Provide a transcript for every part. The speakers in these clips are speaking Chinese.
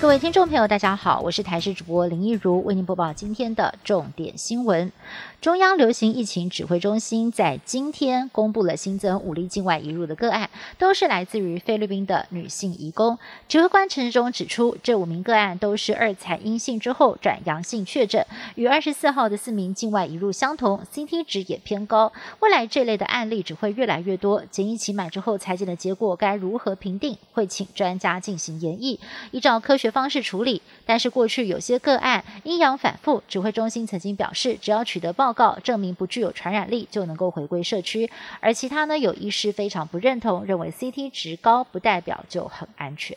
各位听众朋友，大家好，我是台视主播林一如，为您播报今天的重点新闻。中央流行疫情指挥中心在今天公布了新增五例境外移入的个案，都是来自于菲律宾的女性移工。指挥官陈时中指出，这五名个案都是二采阴性之后转阳性确诊，与二十四号的四名境外移入相同，CT 值也偏高。未来这类的案例只会越来越多，检疫期满之后裁剪的结果该如何评定，会请专家进行研议，依照科学方式处理。但是过去有些个案阴阳反复，指挥中心曾经表示，只要取得报。告证明不具有传染力就能够回归社区，而其他呢有医师非常不认同，认为 CT 值高不代表就很安全。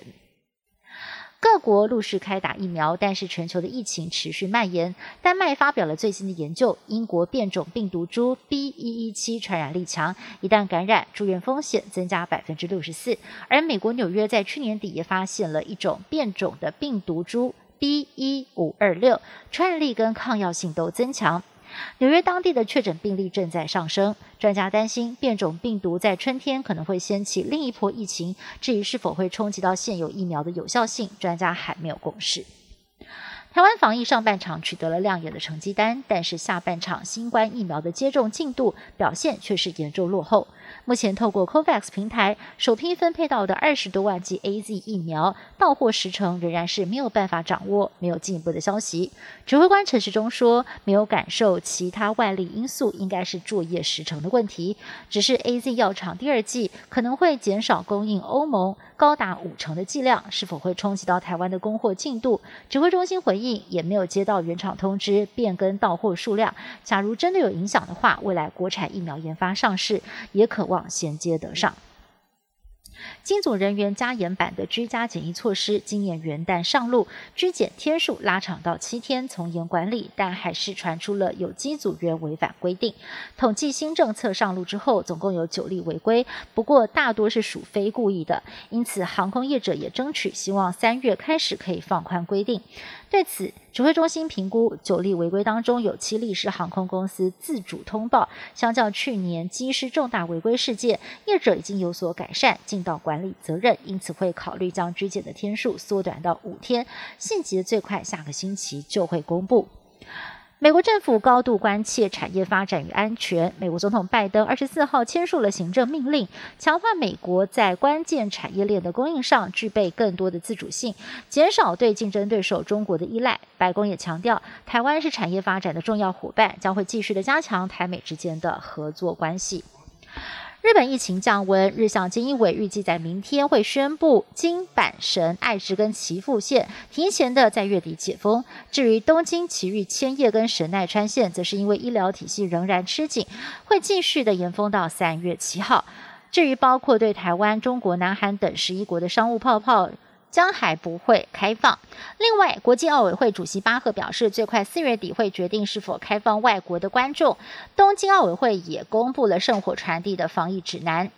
各国陆续开打疫苗，但是全球的疫情持续蔓延。丹麦发表了最新的研究，英国变种病毒株 B. 一一七传染力强，一旦感染，住院风险增加百分之六十四。而美国纽约在去年底也发现了一种变种的病毒株 B. 一五二六，传染力跟抗药性都增强。纽约当地的确诊病例正在上升，专家担心变种病毒在春天可能会掀起另一波疫情。至于是否会冲击到现有疫苗的有效性，专家还没有共识。台湾防疫上半场取得了亮眼的成绩单，但是下半场新冠疫苗的接种进度表现却是严重落后。目前透过 COVAX 平台首批分配到的二十多万剂 AZ 疫苗到货时程仍然是没有办法掌握，没有进一步的消息。指挥官陈时中说，没有感受其他外力因素，应该是作业时程的问题。只是 AZ 药厂第二季可能会减少供应欧盟高达五成的剂量，是否会冲击到台湾的供货进度？指挥中心回应。也没有接到原厂通知变更到货数量。假如真的有影响的话，未来国产疫苗研发上市也渴望衔接得上。机组人员加严版的居家检疫措施，今年元旦上路，居检天数拉长到七天，从严管理，但还是传出了有机组员违反规定。统计新政策上路之后，总共有九例违规，不过大多是属非故意的，因此航空业者也争取希望三月开始可以放宽规定。对此，指挥中心评估九例违规当中有七例是航空公司自主通报，相较去年机师重大违规事件，业者已经有所改善，进到管理责任，因此会考虑将居检的天数缩短到五天，细节最快下个星期就会公布。美国政府高度关切产业发展与安全。美国总统拜登二十四号签署了行政命令，强化美国在关键产业链的供应上具备更多的自主性，减少对竞争对手中国的依赖。白宫也强调，台湾是产业发展的重要伙伴，将会继续的加强台美之间的合作关系。日本疫情降温，日向经英委预计在明天会宣布金板神、爱知跟岐阜县提前的在月底解封。至于东京、埼玉、千叶跟神奈川县，则是因为医疗体系仍然吃紧，会继续的延封到三月七号。至于包括对台湾、中国、南韩等十一国的商务泡泡。将还不会开放。另外，国际奥委会主席巴赫表示，最快四月底会决定是否开放外国的观众。东京奥委会也公布了圣火传递的防疫指南。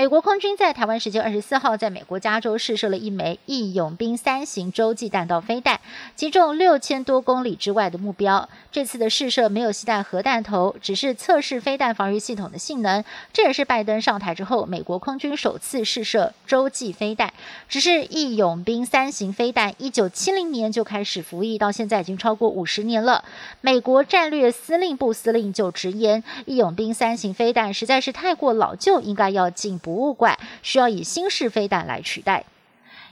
美国空军在台湾时间二十四号，在美国加州试射了一枚义勇兵三型洲际弹道飞弹，击中六千多公里之外的目标。这次的试射没有携带核弹头，只是测试飞弹防御系统的性能。这也是拜登上台之后，美国空军首次试射洲际飞弹。只是义勇兵三型飞弹，一九七零年就开始服役，到现在已经超过五十年了。美国战略司令部司令就直言，义勇兵三型飞弹实在是太过老旧，应该要进步博物馆，需要以新式飞弹来取代。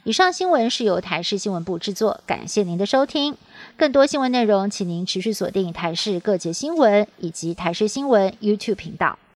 以上新闻是由台视新闻部制作，感谢您的收听。更多新闻内容，请您持续锁定台视各节新闻以及台视新闻 YouTube 频道。